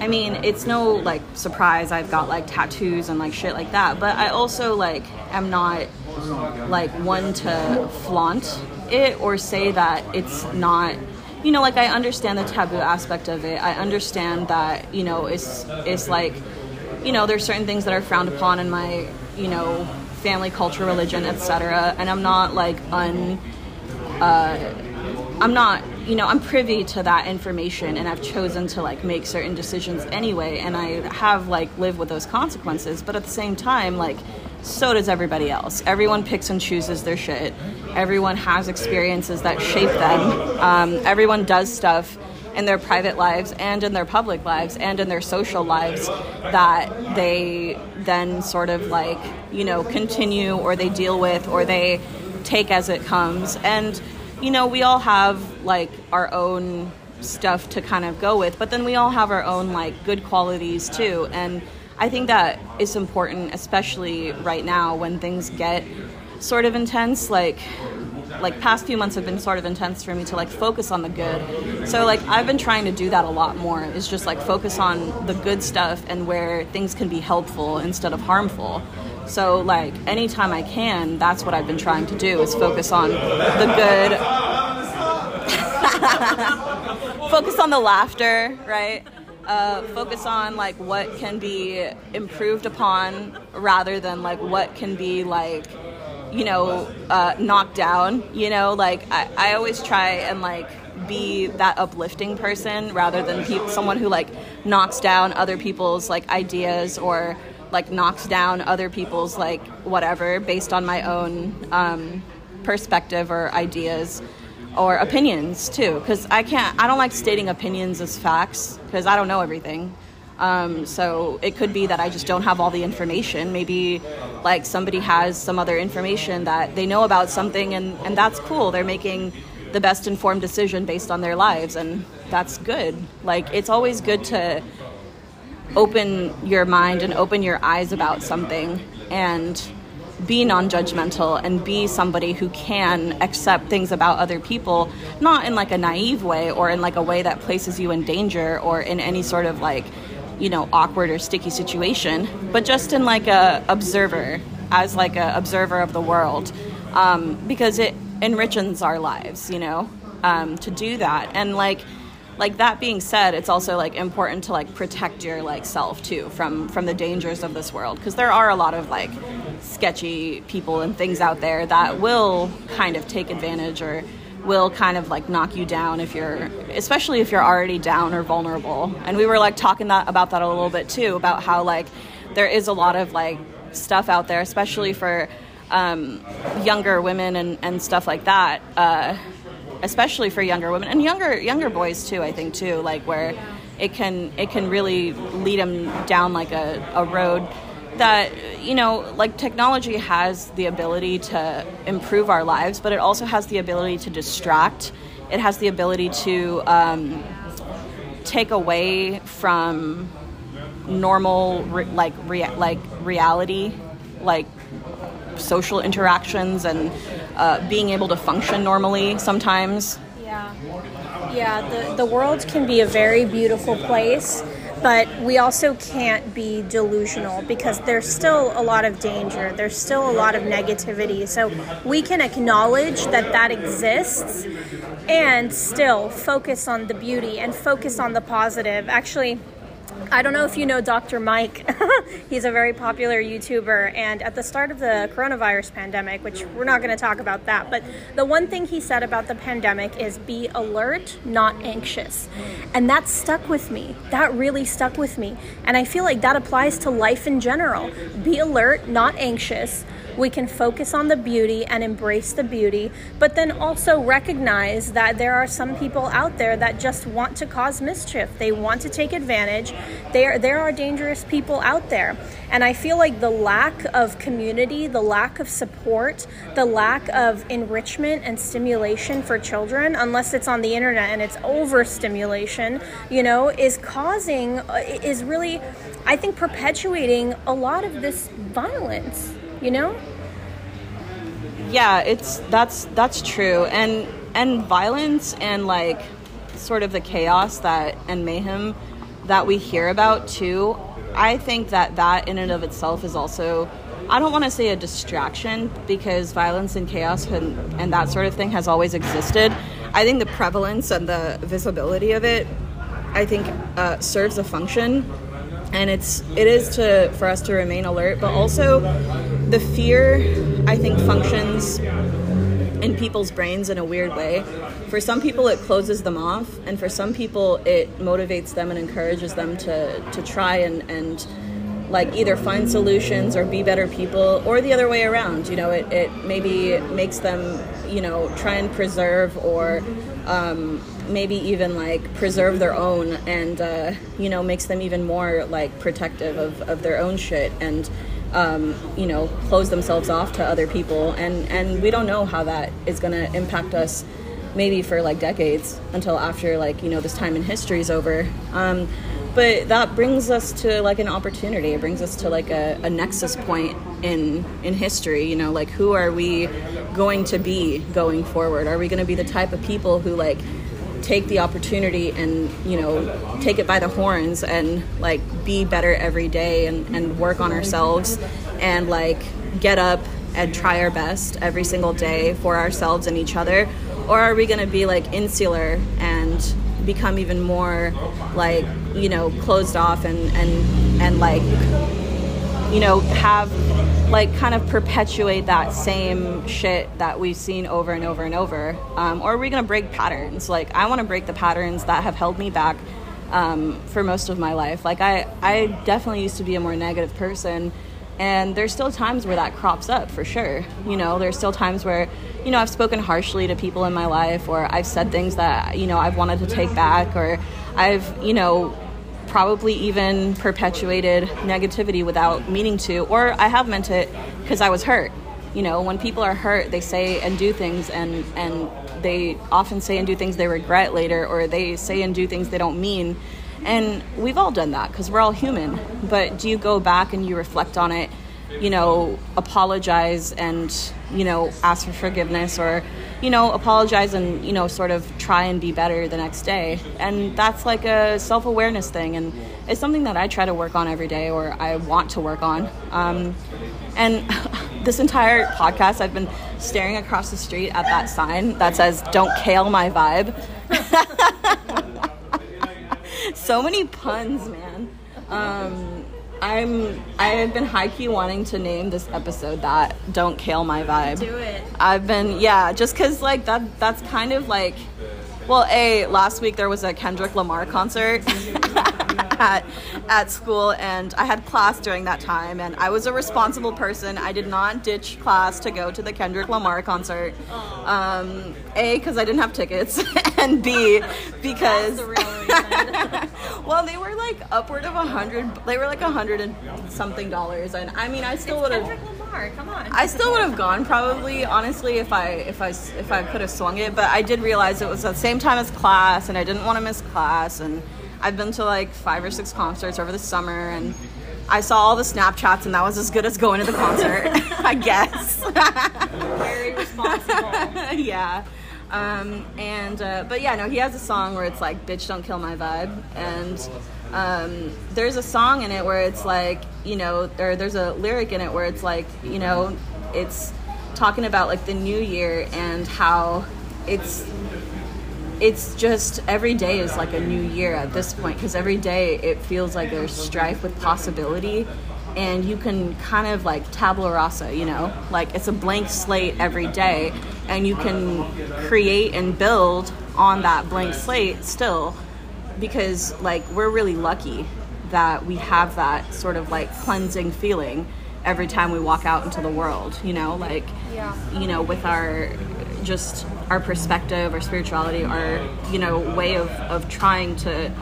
I mean, it's no like surprise I've got like tattoos and like shit like that, but I also like am not like one to flaunt it or say that it's not you know like I understand the taboo aspect of it. I understand that, you know, it's it's like you know, there's certain things that are frowned upon in my, you know, family, culture, religion, etc. And I'm not like un. Uh, I'm not, you know, I'm privy to that information, and I've chosen to like make certain decisions anyway, and I have like lived with those consequences. But at the same time, like, so does everybody else. Everyone picks and chooses their shit. Everyone has experiences that shape them. Um, everyone does stuff in their private lives and in their public lives and in their social lives that they then sort of like, you know, continue or they deal with or they take as it comes. And, you know, we all have like our own stuff to kind of go with, but then we all have our own like good qualities too. And I think that is important, especially right now when things get sort of intense. Like, like past few months have been sort of intense for me to like focus on the good. So like I've been trying to do that a lot more. Is just like focus on the good stuff and where things can be helpful instead of harmful. So like anytime I can, that's what I've been trying to do is focus on the good. focus on the laughter, right? Uh, focus on like what can be improved upon rather than like what can be like you know, uh, knocked down. You know, like I, I always try and like be that uplifting person rather than pe- someone who like knocks down other people's like ideas or like knocks down other people's like whatever based on my own um, perspective or ideas or opinions too because i can't i don't like stating opinions as facts because i don't know everything um, so it could be that I just don't have all the information. Maybe like somebody has some other information that they know about something, and, and that's cool. They're making the best informed decision based on their lives, and that's good. Like it's always good to open your mind and open your eyes about something and be non-judgmental and be somebody who can accept things about other people not in like a naive way or in like a way that places you in danger or in any sort of like you know awkward or sticky situation but just in like a observer as like a observer of the world um, because it enriches our lives you know um, to do that. And like like that being said it's also like important to like protect your like self too from from the dangers of this world because there are a lot of like sketchy people and things out there that will kind of take advantage or will kind of like knock you down if you're especially if you're already down or vulnerable. And we were like talking that about that a little bit too about how like there is a lot of like stuff out there especially for um, younger women and, and stuff like that uh, especially for younger women and younger younger boys too i think too like where it can it can really lead them down like a, a road that you know like technology has the ability to improve our lives but it also has the ability to distract. It has the ability to um, take away from normal re- like rea- like reality like social interactions and uh, being able to function normally sometimes. Yeah. Yeah the, the world can be a very beautiful place but we also can't be delusional because there's still a lot of danger. There's still a lot of negativity. So we can acknowledge that that exists and still focus on the beauty and focus on the positive. Actually I don't know if you know Dr. Mike. He's a very popular YouTuber, and at the start of the coronavirus pandemic, which we're not going to talk about that, but the one thing he said about the pandemic is be alert, not anxious. And that stuck with me. That really stuck with me. And I feel like that applies to life in general. Be alert, not anxious we can focus on the beauty and embrace the beauty, but then also recognize that there are some people out there that just want to cause mischief. They want to take advantage. There, there are dangerous people out there. And I feel like the lack of community, the lack of support, the lack of enrichment and stimulation for children, unless it's on the internet and it's overstimulation, you know, is causing, uh, is really, I think, perpetuating a lot of this violence you know? Yeah it's that's that's true. And and violence and like sort of the chaos that and mayhem that we hear about too i think that that in and of itself is also i don't want to say a distraction because violence and chaos and, and that sort of thing has always existed. I think the prevalence and the visibility of it i think uh, serves a function. And it's it is to for us to remain alert but also the fear i think functions in people's brains in a weird way. For some people it closes them off and for some people it motivates them and encourages them to to try and and like either find solutions or be better people or the other way around. You know it, it maybe makes them you know try and preserve or um, maybe even like preserve their own and uh, you know makes them even more like protective of, of their own shit. And um, you know close themselves off to other people. And and we don't know how that is going to impact us maybe for like decades until after like you know this time in history is over. Um, but that brings us to like an opportunity. It brings us to like a, a nexus point in in history you know like who are we going to be going forward? Are we going to be the type of people who like take the opportunity and you know take it by the horns and like be better every day and, and work on ourselves and like get up and try our best every single day for ourselves and each other. Or are we going to be like insular and become even more like you know closed off and and and like you know have like kind of perpetuate that same shit that we've seen over and over and over. Um, or are we going to break patterns? Like i want to break the patterns that have held me back um, for most of my life. Like i i definitely used to be a more negative person and there's still times where that crops up for sure. You know there's still times where you know i've spoken harshly to people in my life or i've said things that you know i've wanted to take back or i've you know probably even perpetuated negativity without meaning to, or I have meant it because I was hurt. You know, when people are hurt, they say and do things, and and they often say and do things they regret later, or they say and do things they don't mean. And we've all done that because we're all human. But do you go back and you reflect on it? You know, apologize and you know ask for forgiveness, or you know, apologize and, you know, sort of try and be better the next day. And that's like a self awareness thing. And it's something that I try to work on every day or I want to work on. Um, and this entire podcast, I've been staring across the street at that sign that says, Don't kale my vibe. so many puns, man. Um, I'm I've been high key wanting to name this episode that don't kale my vibe. Do it. I've been yeah, just cuz like that that's kind of like well, a last week there was a Kendrick Lamar concert at at school, and I had class during that time, and I was a responsible person. I did not ditch class to go to the Kendrick Lamar concert. Um, a because I didn't have tickets, and B because the well, they were like upward of a hundred. They were like a hundred and something dollars, and I mean, I still would have. Kendrick Lamar, come on. I still would have gone probably, honestly, if I if I if I could have swung it. But I did realize it was the same time as class, and I didn't want to miss class. And I've been to like five or six concerts over the summer, and I saw all the Snapchats, and that was as good as going to the concert, I guess. Very responsible. yeah. Um, and uh, but yeah, no, he has a song where it's like "Bitch, don't kill my vibe," and um, there's a song in it where it's like you know, or there's a lyric in it where it's like you know, it's talking about like the new year and how it's it's just every day is like a new year at this point because every day it feels like there's strife with possibility. And you can kind of like tabula rasa you know? Like it's a blank slate every day and you can create and build on that blank slate still because like we're really lucky that we have that sort of like cleansing feeling every time we walk out into the world you know? Like Yeah. you know with our just our perspective our spirituality our you know way of of trying to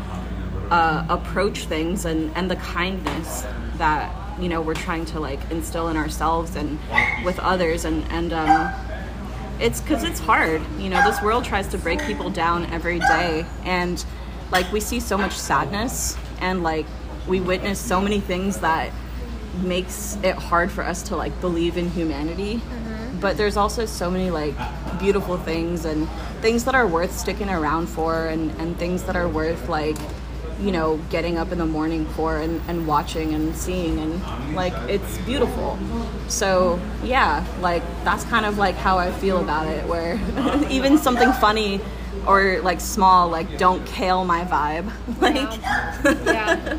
uh, approach things and and the kindness that you know we're trying to like instill in ourselves and with others. And and um it's because it's hard. You know this world tries to break people down every day. And like we see so much sadness and like we witness so many things that makes it hard for us to like believe in humanity but there's also so many like beautiful things and things that are worth sticking around for and, and things that are worth like you know getting up in the morning for and, and watching and seeing and like it's beautiful so yeah like that's kind of like how i feel about it where even something funny or like small like don't kale my vibe like yeah.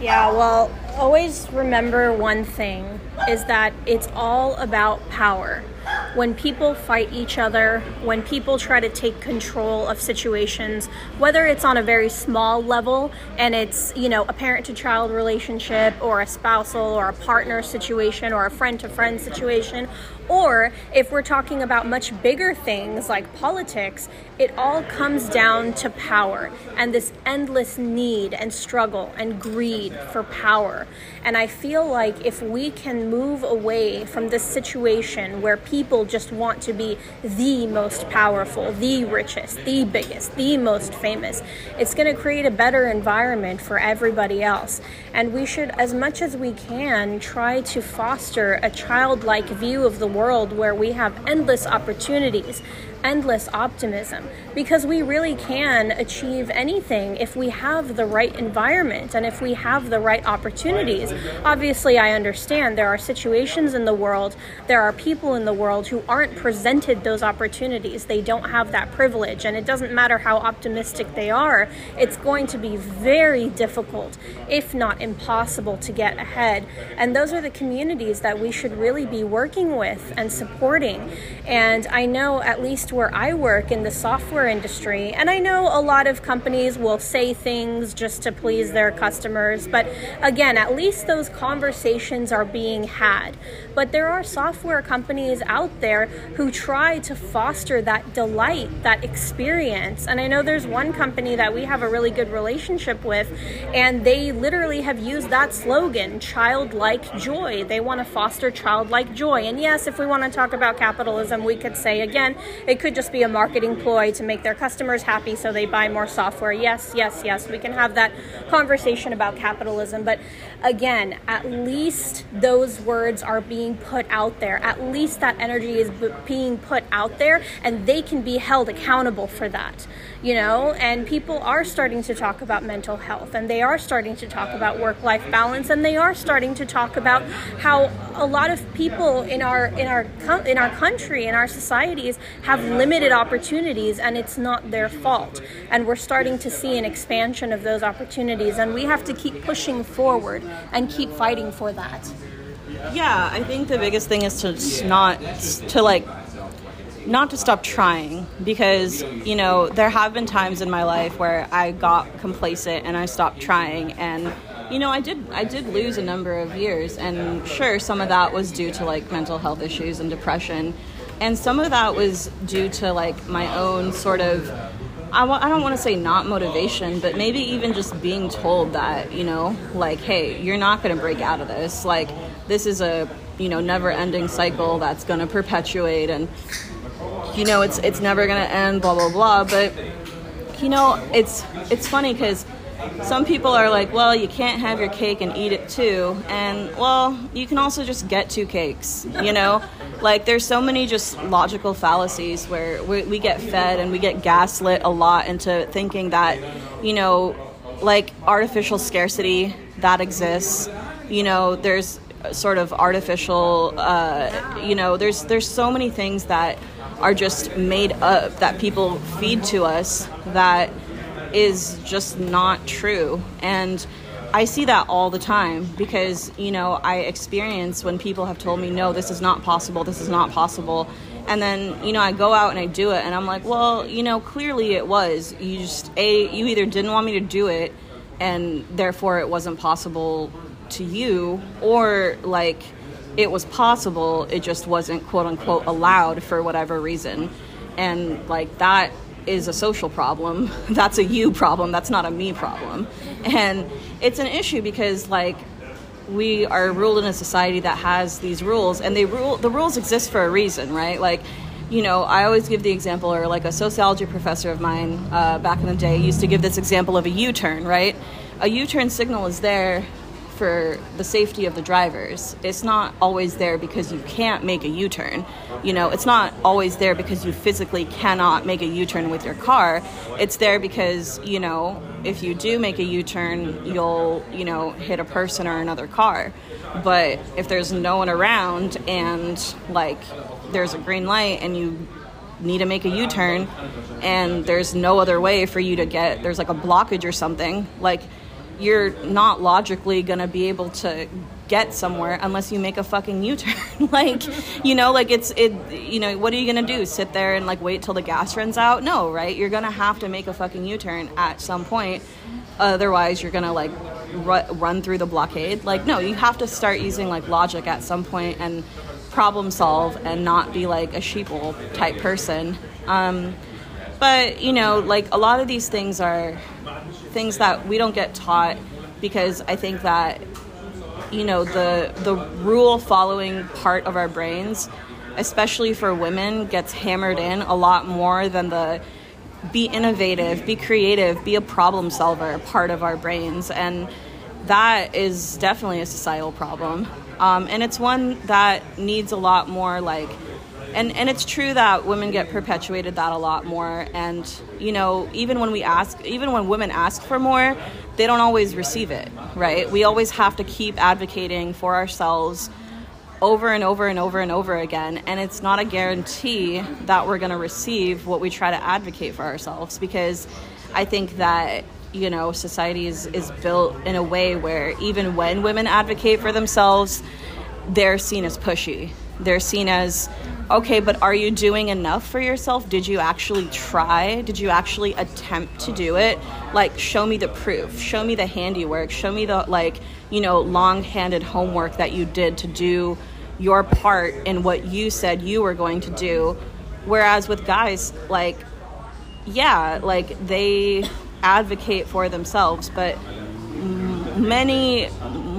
Yeah, well, always remember one thing is that it's all about power. When people fight each other, when people try to take control of situations, whether it's on a very small level and it's, you know, a parent to child relationship or a spousal or a partner situation or a friend to friend situation, or if we're talking about much bigger things like politics, it all comes down to power and this endless need and struggle and greed for power. And I feel like if we can move away from this situation where people just want to be the most powerful, the richest, the biggest, the most famous, it's going to create a better environment for everybody else. And we should, as much as we can, try to foster a childlike view of the world where we have endless opportunities endless optimism because we really can achieve anything if we have the right environment and if we have the right opportunities. Obviously, I understand there are situations in the world, there are people in the world who aren't presented those opportunities. They don't have that privilege, and it doesn't matter how optimistic they are, it's going to be very difficult, if not impossible, to get ahead. And those are the communities that we should really be working with and supporting. And I know at least where I work in the software industry, and I know a lot of companies will say things just to please their customers, but again, at least those conversations are being had. But there are software companies out there who try to foster that delight, that experience. And I know there's one company that we have a really good relationship with, and they literally have used that slogan, childlike joy. They want to foster childlike joy. And yes, if we want to talk about capitalism, we could say again, it could just be a marketing ploy to make their customers happy so they buy more software. Yes, yes, yes, we can have that conversation about capitalism. But again, at least those words are being put out there. At least that energy is being put out there and they can be held accountable for that. You know, and people are starting to talk about mental health and they are starting to talk about work life balance and they are starting to talk about how a lot of people in our in our in our country in our societies have limited opportunities and it's not their fault. And we're starting to see an expansion of those opportunities and we have to keep pushing forward and keep fighting for that. Yeah, I think the biggest thing is to not to like not to stop trying because you know there have been times in my life where I got complacent and I stopped trying and you know I did I did lose a number of years and sure some of that was due to like mental health issues and depression and some of that was due to like my own sort of I w- I don't want to say not motivation, but maybe even just being told that, you know, like, hey, you're not going to break out of this. Like, this is a, you know, never ending cycle that's going to perpetuate and, you know, it's, it's never to end, blah, blah, blah. But, you know, it's, it's funny because some people are like, well, you can't have your cake and eat it too. And, well, you can also just get two cakes, you know? Like, there's so many just logical fallacies where we, we get fed and we get gaslit a lot into thinking that, you know, like artificial scarcity that exists. You know, there's sort of artificial, uh, you know, there's there's so many things that are just made up that people feed to us that is just not true. And I see that all the time because, you know, I experience when people have told me, no, this is not possible, this is not possible. And then, you know, I go out and I do it and I'm like, well, you know, clearly it was. You just, A, you either didn't want me to do it and therefore it wasn't possible to you, or like it was possible, it just wasn't quote unquote allowed for whatever reason. And like that is a social problem. That's a you problem. That's not a me problem. And it's an issue because like we are ruled in a society that has these rules and they rule the rules exist for a reason, right? Like you know, I always give the example, or like a sociology professor of mine uh, back in the day used to give this example of a U turn, right? A U turn signal is there for the safety of the drivers. It's not always there because you can't make a U turn. You know, it's not always there because you physically cannot make a U turn with your car. It's there because, you know, if you do make a U turn, you'll, you know, hit a person or another car. But if there's no one around and, like, there's a green light and you need to make a U turn and there's no other way for you to get, there's like a blockage or something, like, you're not logically going to be able to get somewhere unless you make a fucking U-turn. like, you know, like it's it you know, what are you going to do? Sit there and like wait till the gas runs out? No, right? You're going to have to make a fucking U-turn at some point. Otherwise, you're going to like ru- run through the blockade. Like, no, you have to start using like logic at some point and problem solve and not be like a sheeple type person. Um, but, you know, like a lot of these things are things that we don't get taught because I think that you know the the rule following part of our brains especially for women gets hammered in a lot more than the be innovative, be creative, be a problem solver part of our brains and that is definitely a societal problem. Um, and it's one that needs a lot more like and and it's true that women get perpetuated that a lot more. And you know even when we ask even when women ask for more they don't always receive it right? We always have to keep advocating for ourselves over and over and over and over again. And it's not a guarantee that we're going to receive what we try to advocate for ourselves because i think that you know society is, is built in a way where even when women advocate for themselves they're seen as pushy they're seen as okay, but are you doing enough for yourself? Did you actually try? Did you actually attempt to do it? Like, show me the proof, show me the handiwork, show me the, like, you know, long handed homework that you did to do your part in what you said you were going to do. Whereas with guys, like, yeah, like, they advocate for themselves, but many,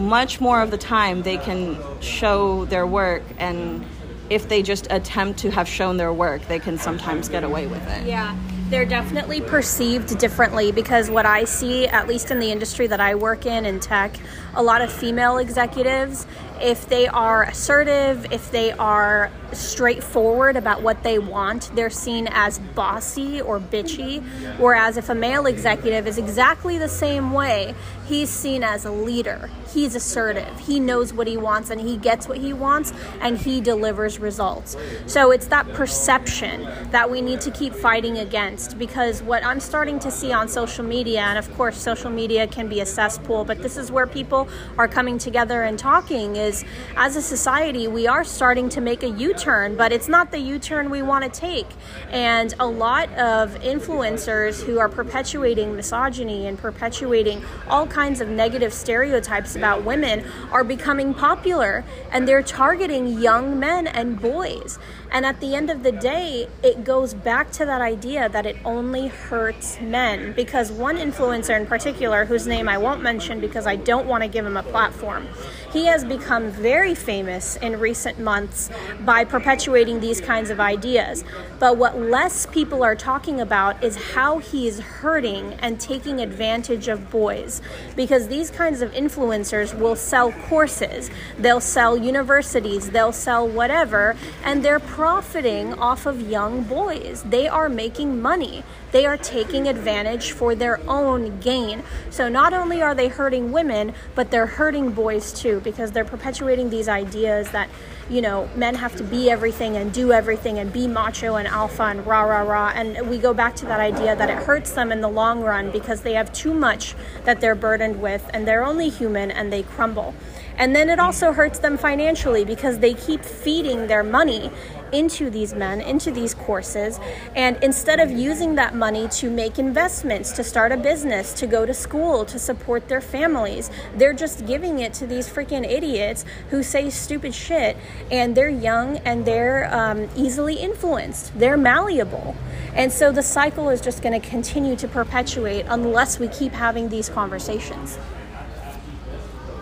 much more of the time, they can show their work and if they just attempt to have shown their work, they can sometimes get away with it. Yeah. They're definitely perceived differently because what I see, at least in the industry that I work in, in tech, a lot of female executives, if they are assertive, if they are straightforward about what they want, they're seen as bossy or bitchy. Whereas if a male executive is exactly the same way, he's seen as a leader. He's assertive. He knows what he wants and he gets what he wants and he delivers results. So it's that perception that we need to keep fighting against because what I'm starting to see on social media, and of course, social media can be a cesspool, but this is where people are coming together and talking is as a society, we are starting to make a U turn, but it's not the U turn we want to take. And a lot of influencers who are perpetuating misogyny and perpetuating all kinds of negative stereotypes about women are becoming popular and they're targeting young men and boys. And at the end of the day, it goes back to that idea that it only hurts men. Because one influencer in particular, whose name I won't mention because I don't want to give him a platform, he has become very famous in recent months by perpetuating these kinds of ideas. But what less people are talking about is how he is hurting and taking advantage of boys. Because these kinds of influencers will sell courses, they'll sell universities, they'll sell whatever, and they're profiting off of young boys. They are making money. They are taking advantage for their own gain. So not only are they hurting women, but they're hurting boys too because they're perpetuating these ideas that you know, men have to be everything and do everything and be macho and alpha and rah, rah, rah. And we go back to that idea that it hurts them in the long run because they have too much that they're burdened with and they're only human and they crumble. And then it also hurts them financially because they keep feeding their money into these men, into these courses. And instead of using that money to make investments, to start a business, to go to school, to support their families, they're just giving it to these freaking idiots who say stupid shit. And they're young and they're um, easily influenced, they're malleable. And so the cycle is just going to continue to perpetuate unless we keep having these conversations.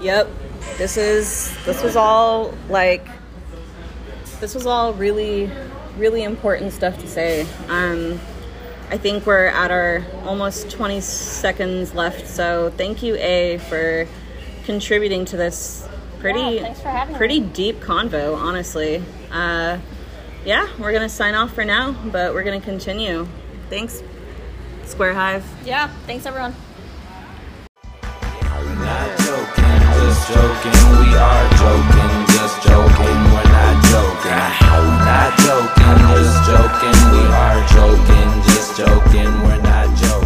Yep. This is this was all like this was all really really important stuff to say. Um I think we're at our almost 20 seconds left, so thank you A for contributing to this pretty yeah, pretty me. deep convo, honestly. Uh yeah, we're to sign off for now, but we're to continue. Thanks. Square Hive. Yeah, thanks everyone just joking, we are joking, just joking, we're not joking, not joking, just joking, we are joking, just joking, we're not joking.